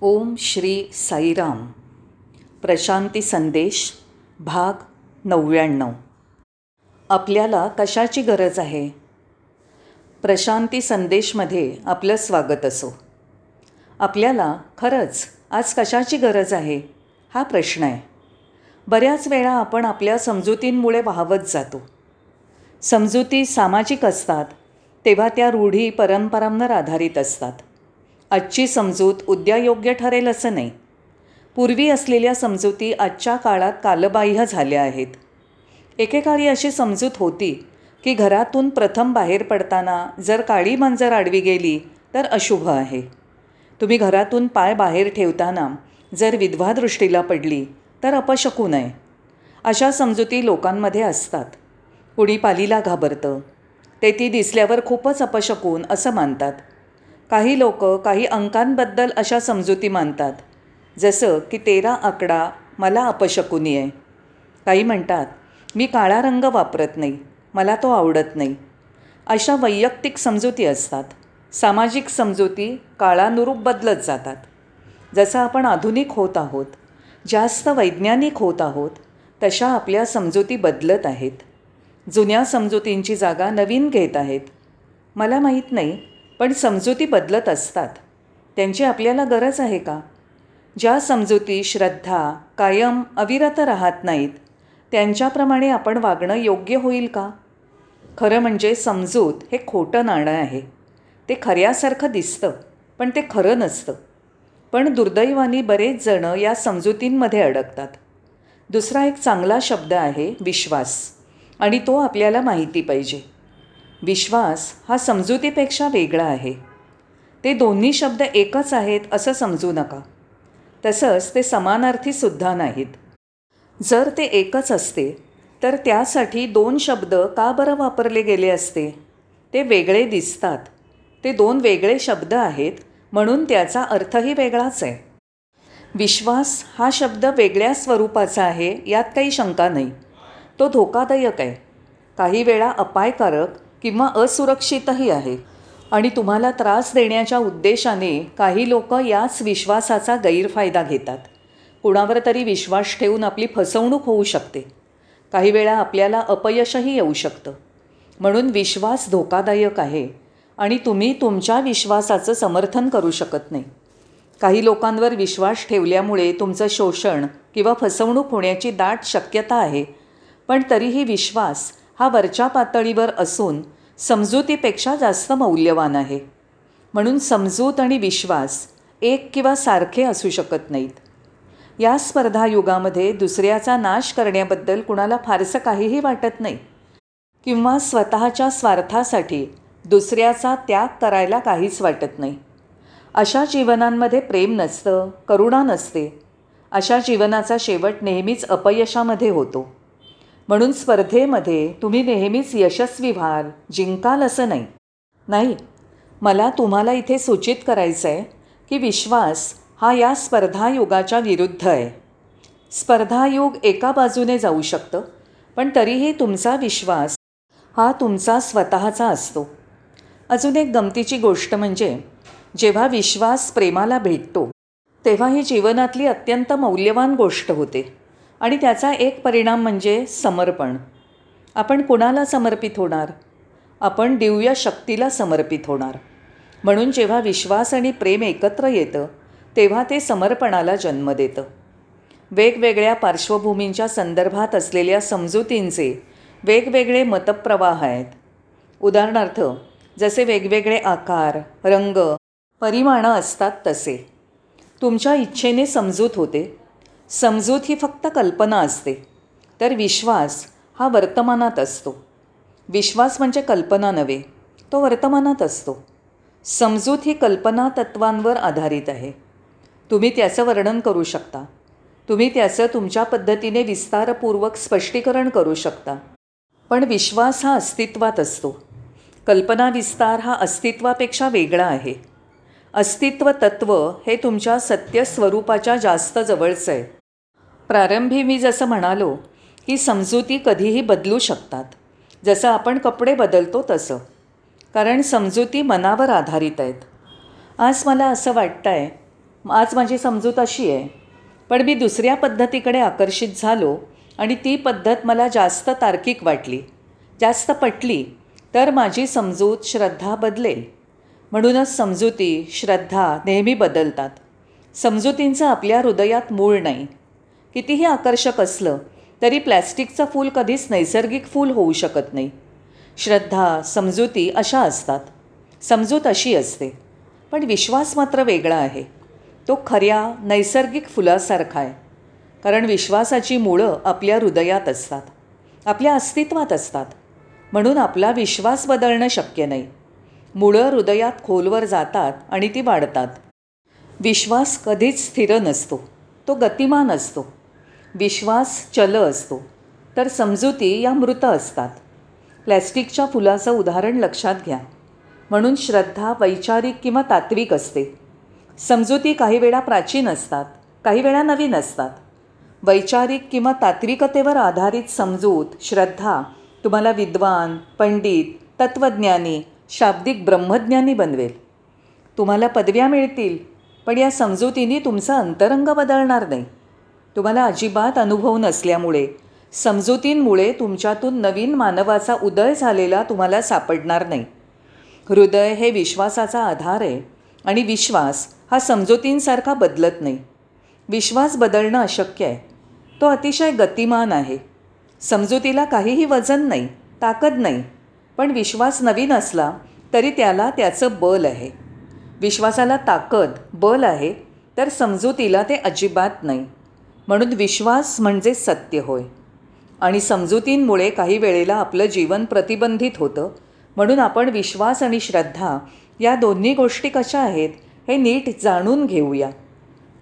ओम श्री साईराम. प्रशांती संदेश भाग नव्याण्णव. आपल्याला कशाची गरज आहे? प्रशांती संदेशमध्ये आपलं स्वागत असो. आपल्याला खरंच आज कशाची गरज आहे? हा प्रश्न आहे. बऱ्याच वेळा आपण आपल्या समजुतींमुळे वाहवत जातो. समजुती सामाजिक असतात तेव्हा त्या रूढी परंपरांवर आधारित असतात. आजची समजूत उद्या योग्य ठरेल असं नाही. पूर्वी असलेल्या समजुती आजच्या काळात कालबाह्य झाल्या आहेत. एकेकाळी अशी समजूत होती की घरातून प्रथम बाहेर पडताना जर काळी मांजर आडवी गेली तर अशुभ आहे. तुम्ही घरातून पाय बाहेर ठेवताना जर विधवा दृष्टीला पडली तर अपशकू नये. अशा समजुती लोकांमध्ये असतात. कुणी पालीला घाबरतं. ते ती दिसल्यावर खूपच अपशकून असं मानतात. काही लोक काही अंकांबद्दल अशा समजुती मानतात. जसं की तेरा आकडा मला अपशकुनी आहे. काही म्हणतात मी काळा रंग वापरत नाही मला तो आवडत नाही. अशा वैयक्तिक समजुती असतात. सामाजिक समजुती काळानुरूप बदलत जातात. जसं आपण आधुनिक होत आहोत जास्त वैज्ञानिक होत आहोत तशा आपल्या समजुती बदलत आहेत. जुन्या समजुतींची जागा नवीन घेत आहेत. मला माहीत नाही पण समजुती बदलत असतात. त्यांची आपल्याला गरज आहे का? ज्या समजुती श्रद्धा कायम अविरत राहत नाहीत त्यांच्याप्रमाणे आपण वागणं योग्य होईल का? खरं म्हणजे समजूत हे खोटं नाणं आहे. ते खऱ्यासारखं दिसतं पण ते खरं नसतं. पण दुर्दैवानी बरेच जणं या समजुतींमध्ये अडकतात. दुसरा एक चांगला शब्द आहे विश्वास आणि तो आपल्याला माहिती पाहिजे. विश्वास हा समजुतीपेक्षा वेगळा आहे. ते दोन्ही शब्द एकच आहेत असं समजू नका. तसंच ते समानार्थीसुद्धा नाहीत. जर ते एकच असते तर त्यासाठी दोन शब्द का बरं वापरले गेले असते? ते वेगळे दिसतात. ते दोन वेगळे शब्द आहेत म्हणून त्याचा अर्थही वेगळाच आहे. विश्वास हा शब्द वेगळ्या स्वरूपाचा आहे यात काही शंका नाही. तो धोकादायक आहे. काही वेळा अपायकारक किंवा असुरक्षितही आहे. आणि तुम्हाला त्रास देण्याच्या उद्देशाने काही लोक याच विश्वासाचा गैरफायदा घेतात. कुणावर तरी विश्वास ठेवून आपली फसवणूक होऊ शकते. काही वेळा आपल्याला अपयशही येऊ शकतं. म्हणून विश्वास धोकादायक आहे आणि तुम्ही तुमच्या विश्वासाचं समर्थन करू शकत नाही. काही लोकांवर विश्वास ठेवल्यामुळे तुमचं शोषण किंवा फसवणूक होण्याची दाट शक्यता आहे. पण तरीही विश्वास हा वरच्या पातळीवर असून समजुतीपेक्षा जास्त मौल्यवान आहे. म्हणून समजूत आणि विश्वास एक किंवा सारखे असू शकत नाहीत. या स्पर्धा युगामध्ये दुसऱ्याचा नाश करण्याबद्दल कुणाला फारसं काहीही वाटत नाही. किंवा स्वतःच्या स्वार्थासाठी दुसऱ्याचा त्याग करायला काहीच वाटत नाही. अशा जीवनांमध्ये प्रेम नसतं करुणा नसते. अशा जीवनाचा शेवट नेहमीच अपयशामध्ये होतो. म्हणून स्पर्धेमध्ये तुम्ही नेहमीच यशस्वी व्हाल जिंकाल असं नाही. नाही मला तुम्हाला इथे सूचित करायचं आहे की विश्वास हा या स्पर्धायुगाच्या विरुद्ध आहे. स्पर्धायुग एका बाजूने जाऊ शकतं पण तरीही तुमचा विश्वास हा तुमचा स्वतःचा असतो. अजून एक गमतीची गोष्ट म्हणजे जेव्हा विश्वास प्रेमाला भेटतो तेव्हा ही जीवनातली अत्यंत मौल्यवान गोष्ट होते. आणि त्याचा एक परिणाम म्हणजे समर्पण. आपण कुणाला समर्पित होणार? आपण दिव्य शक्तीला समर्पित होणार. म्हणून जेव्हा विश्वास आणि प्रेम एकत्र येतं तेव्हा ते समर्पणाला जन्म देतं. वेगवेगळ्या पार्श्वभूमींच्या संदर्भात असलेल्या समजुतींचे वेगवेगळे मतप्रवाह आहेत. उदाहरणार्थ जसे वेगवेगळे आकार रंग परिमाणं असतात तसे. तुमच्या इच्छेने समजूत होते समजूत ही फक्त कल्पना असते. तर विश्वास हा वर्तमानात असतो. विश्वास म्हणजे कल्पना नव्हे तो वर्तमानात असतो. समजूत ही कल्पना तत्वांवर आधारित आहे. तुम्ही त्याचं वर्णन करू शकता. तुम्ही त्याचं तुमच्या पद्धतीने विस्तारपूर्वक स्पष्टीकरण करू शकता. पण विश्वास हा अस्तित्वात असतो. कल्पना विस्तार हा अस्तित्वापेक्षा वेगळा आहे. अस्तित्व तत्व हे तुमच्या सत्य स्वरूपाच्या जास्त जवळचं आहे. प्रारंभी मी जसं म्हणालो की समजुती कधीही बदलू शकतात. जसं आपण कपडे बदलतो तसं. कारण समजुती मनावर आधारित आहेत. आज मला असं वाटतं आहे आज माझी समजूत अशी आहे. पण मी दुसऱ्या पद्धतीकडे आकर्षित झालो आणि ती पद्धत मला जास्त तार्किक वाटली. जास्त पटली तर माझी समजूत श्रद्धा बदलेल. म्हणूनच समजुती श्रद्धा नेहमी बदलतात. समजुतींचं आपल्या हृदयात मूळ नाही. कितीही आकर्षक असलं तरी प्लॅस्टिकचं फूल कधीच नैसर्गिक फूल होऊ शकत नाही. श्रद्धा समजुती अशा असतात. समजूत अशी असते. पण विश्वास मात्र वेगळा आहे. तो खऱ्या नैसर्गिक फुलासारखा आहे. कारण विश्वासाची मुळं आपल्या हृदयात असतात. आपल्या अस्तित्वात असतात. म्हणून आपला विश्वास बदलणं शक्य नाही. मुळं हृदयात खोलवर जातात आणि ती वाढतात. विश्वास कधीच स्थिर नसतो. तो गतिमान असतो. विश्वास चल असतो. तर समजुती या मृत असतात. प्लॅस्टिकच्या फुलाचं उदाहरण लक्षात घ्या. म्हणून श्रद्धा वैचारिक किंवा तात्विक असते. समजुती काही वेळा प्राचीन असतात काही वेळा नवीन असतात. वैचारिक किंवा तात्विकतेवर आधारित समजूत श्रद्धा तुम्हाला विद्वान पंडित तत्त्वज्ञानी शाब्दिक ब्रह्मज्ञानी बनवेल. तुम्हाला पदव्या मिळतील पण या समजुतीने तुमचं अंतरंग बदलणार नाही. तुम्हाला अजिबात अनुभव नसल्यामुळे समजुतींमुळे तुमच्यातून नवीन मानवाचा उदय झालेला तुम्हाला सापडणार नाही. हृदय हे विश्वासाचा आधार आहे आणि विश्वास हा समजुतींसारखा बदलत नाही. विश्वास बदलणं अशक्य आहे. तो अतिशय गतिमान आहे. समजुतीला काहीही वजन नाही ताकद नाही पण विश्वास नवीन असला तरी त्याला त्याचं बल आहे. विश्वासाला ताकद बल आहे तर समजुतीला ते अजिबात नाही. म्हणून विश्वास म्हणजे सत्य होय. आणि समजुतींमुळे काही वेळेला आपलं जीवन प्रतिबंधित होतं. म्हणून आपण विश्वास आणि श्रद्धा या दोन्ही गोष्टी कशा आहेत हे नीट जाणून घेऊया.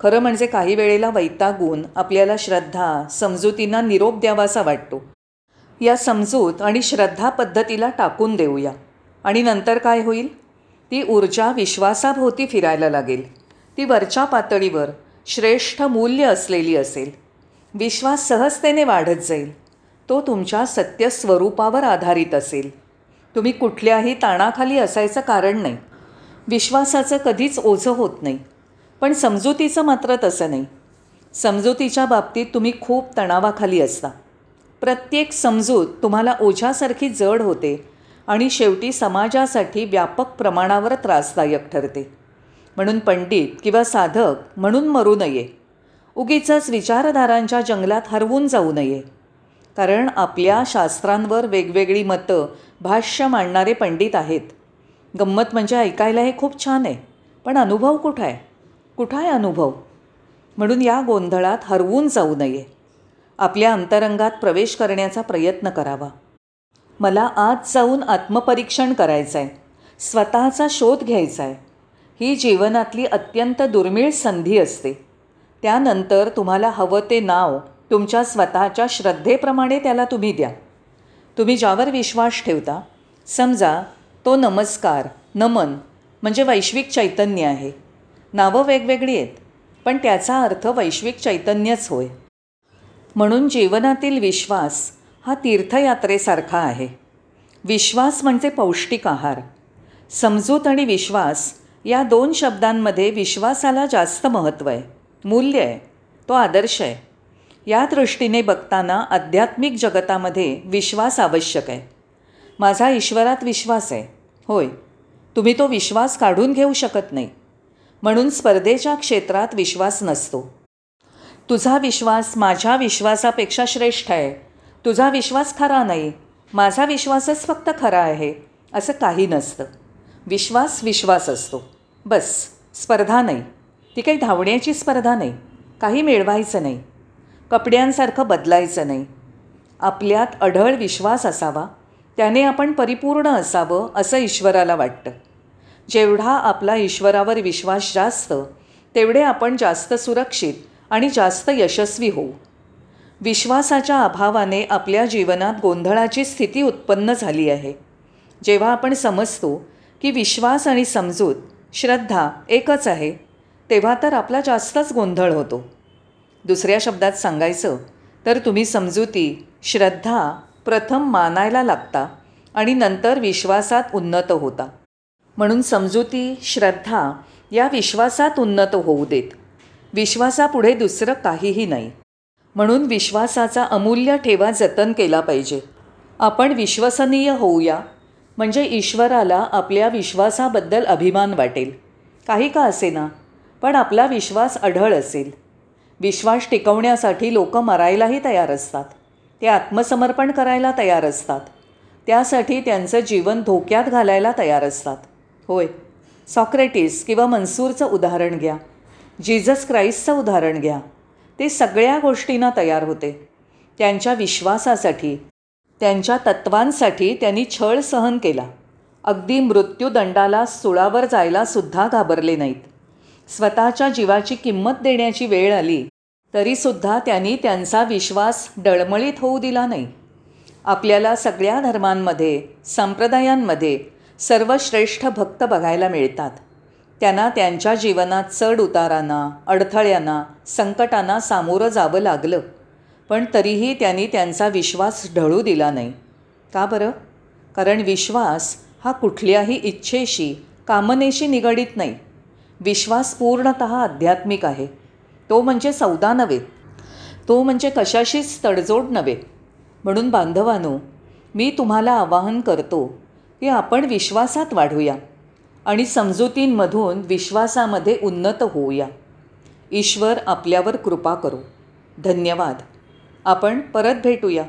खरं म्हणजे काही वेळेला वैतागून आपल्याला श्रद्धा समजुतींना निरोप द्यावासा वाटतो. या समजूत आणि श्रद्धा पद्धतीला टाकून देऊया. आणि नंतर काय होईल? ती ऊर्जा विश्वासाभोवती फिरायला लागेल. ती वरच्या पातळीवर श्रेष्ठ मूल्य असलेली असेल. विश्वास सहजतेने वाढत जाईल. तो तुमच्या सत्य स्वरूपावर आधारित असेल. तुम्ही कुठल्याही ताणाखाली असायचं कारण नाही. विश्वासाचं कधीच ओझं होत नाही. पण समजुतीचं मात्र तसं नाही. समजुतीच्या बाबतीत तुम्ही खूप तणावाखाली असता. प्रत्येक समजूत तुम्हाला ओझ्यासारखी जड होते आणि शेवटी समाजासाठी व्यापक प्रमाणावर त्रासदायक ठरते. म्हणून पंडित किंवा साधक म्हणून मरू नये. उगीचच विचारधारांच्या जंगलात हरवून जाऊ नये. कारण आपल्या शास्त्रांवर वेगवेगळी मतं भाष्य मांडणारे पंडित आहेत. गंमत म्हणजे ऐकायला हे खूप छान आहे. पण अनुभव कुठं आहे? कुठं आहे अनुभव? म्हणून या गोंधळात हरवून जाऊ नये. आपल्या अंतरंगात प्रवेश करण्याचा प्रयत्न करावा. मला आज जाऊन आत्मपरीक्षण करायचं आहे स्वतःचा शोध घ्यायचा आहे ही जीवनातली अत्यंत दुर्मिळ संधी असते. त्यानंतर तुम्हाला हवं ते नाव तुमच्या स्वतःच्या श्रद्धेप्रमाणे त्याला तुम्ही द्या. तुम्ही ज्यावर विश्वास ठेवता समजा तो नमस्कार नमन म्हणजे वैश्विक चैतन्य आहे. नावं वेगवेगळी आहेत पण त्याचा अर्थ वैश्विक चैतन्यच होय. म्हणून जीवनातील विश्वास हा तीर्थयात्रेसारखा आहे. विश्वास म्हणजे पौष्टिक आहार. समजूत आणि विश्वास या दोन शब्दांमध्ये विश्वासाला जास्त महत्त्व आहे मूल्य आहे तो आदर्श आहे. या दृष्टीने बघताना आध्यात्मिक जगतामध्ये विश्वास आवश्यक आहे. माझा ईश्वरात विश्वास आहे. होय तुम्ही तो विश्वास काढून घेऊ शकत नाही. म्हणून स्पर्धेच्या क्षेत्रात विश्वास नसतो. तुझा विश्वास माझ्या विश्वासापेक्षा श्रेष्ठ आहे. तुझा विश्वास खरा नाही. माझा विश्वासच फक्त खरा आहे असं काही नसतं. विश्वास विश्वास असतो. बस स्पर्धा नाही. ती काही धावण्याची स्पर्धा नाही. काही मिळवायचं नाही. कपड्यांसारखं बदलायचं नाही. आपल्यात अढळ विश्वास असावा. त्याने आपण परिपूर्ण असावं असं ईश्वराला वाटतं. जेवढा आपला ईश्वरावर विश्वास जास्त तेवढे आपण जास्त सुरक्षित आणि जास्त यशस्वी होऊ. विश्वासाच्या अभावाने आपल्या जीवनात गोंधळाची स्थिती उत्पन्न झाली आहे. जेव्हा आपण समजतो की विश्वास आणि समजूत श्रद्धा एकच आहे. तेव्हा तर आपला जास्तच गोंधळ होतो. दुसऱ्या शब्दात सांगायचं तर तुम्ही समजुती श्रद्धा प्रथम मानायला लागता आणि नंतर विश्वासात उन्नत होता. म्हणून समजुती श्रद्धा या विश्वासात उन्नत होऊ देत. विश्वासापुढे दुसरं काहीही नाही. म्हणून विश्वासाचा अमूल्य ठेवा जतन केला पाहिजे. आपण विश्वसनीय होऊया. म्हणजे ईश्वराला आपल्या विश्वासाबद्दल अभिमान वाटेल. काही का असेना पण आपला विश्वास अढळ असेल. विश्वास टिकवण्यासाठी लोक मरायलाही तयार असतात. ते आत्मसमर्पण करायला तयार असतात. त्यासाठी त्यांचं जीवन धोक्यात घालायला तयार असतात. होय सॉक्रेटिस किंवा मन्सूरचं उदाहरण घ्या. जीजस क्राईस्टचं उदाहरण घ्या. ते सगळ्या गोष्टींना तयार होते. त्यांच्या विश्वासासाठी त्यांच्या तत्वांसाठी त्यांनी छळ सहन केला. अगदी मृत्यूदंडाला सुळावर जायलासुद्धा घाबरले नाहीत. स्वतःच्या जीवाची किंमत देण्याची वेळ आली तरीसुद्धा त्यांनी त्यांचा विश्वास डळमळीत होऊ दिला नाही. आपल्याला सगळ्या धर्मांमध्ये संप्रदायांमध्ये सर्वश्रेष्ठ भक्त बघायला मिळतात. त्यांना त्यांच्या जीवनात चढ उतारांना अडथळ्यांना संकटांना सामोरं जावं लागलं. पण तरीही त्यांनी त्यांचा विश्वास ढळू दिला नाही. का बरं? कारण विश्वास हा कुठल्याही इच्छेशी कामनेशी निगडीत नाही. विश्वास पूर्णत आध्यात्मिक आहे. तो म्हणजे सौदा नव्हे. तो म्हणजे कशाशीच तडजोड नव्हे. म्हणून बांधवानो मी तुम्हाला आवाहन करतो की आपण विश्वासात वाढूया आणि समजुतींमधून विश्वासामध्ये उन्नत होऊया. ईश्वर आपल्यावर कृपा करू. धन्यवाद. आपण परत भेटूया.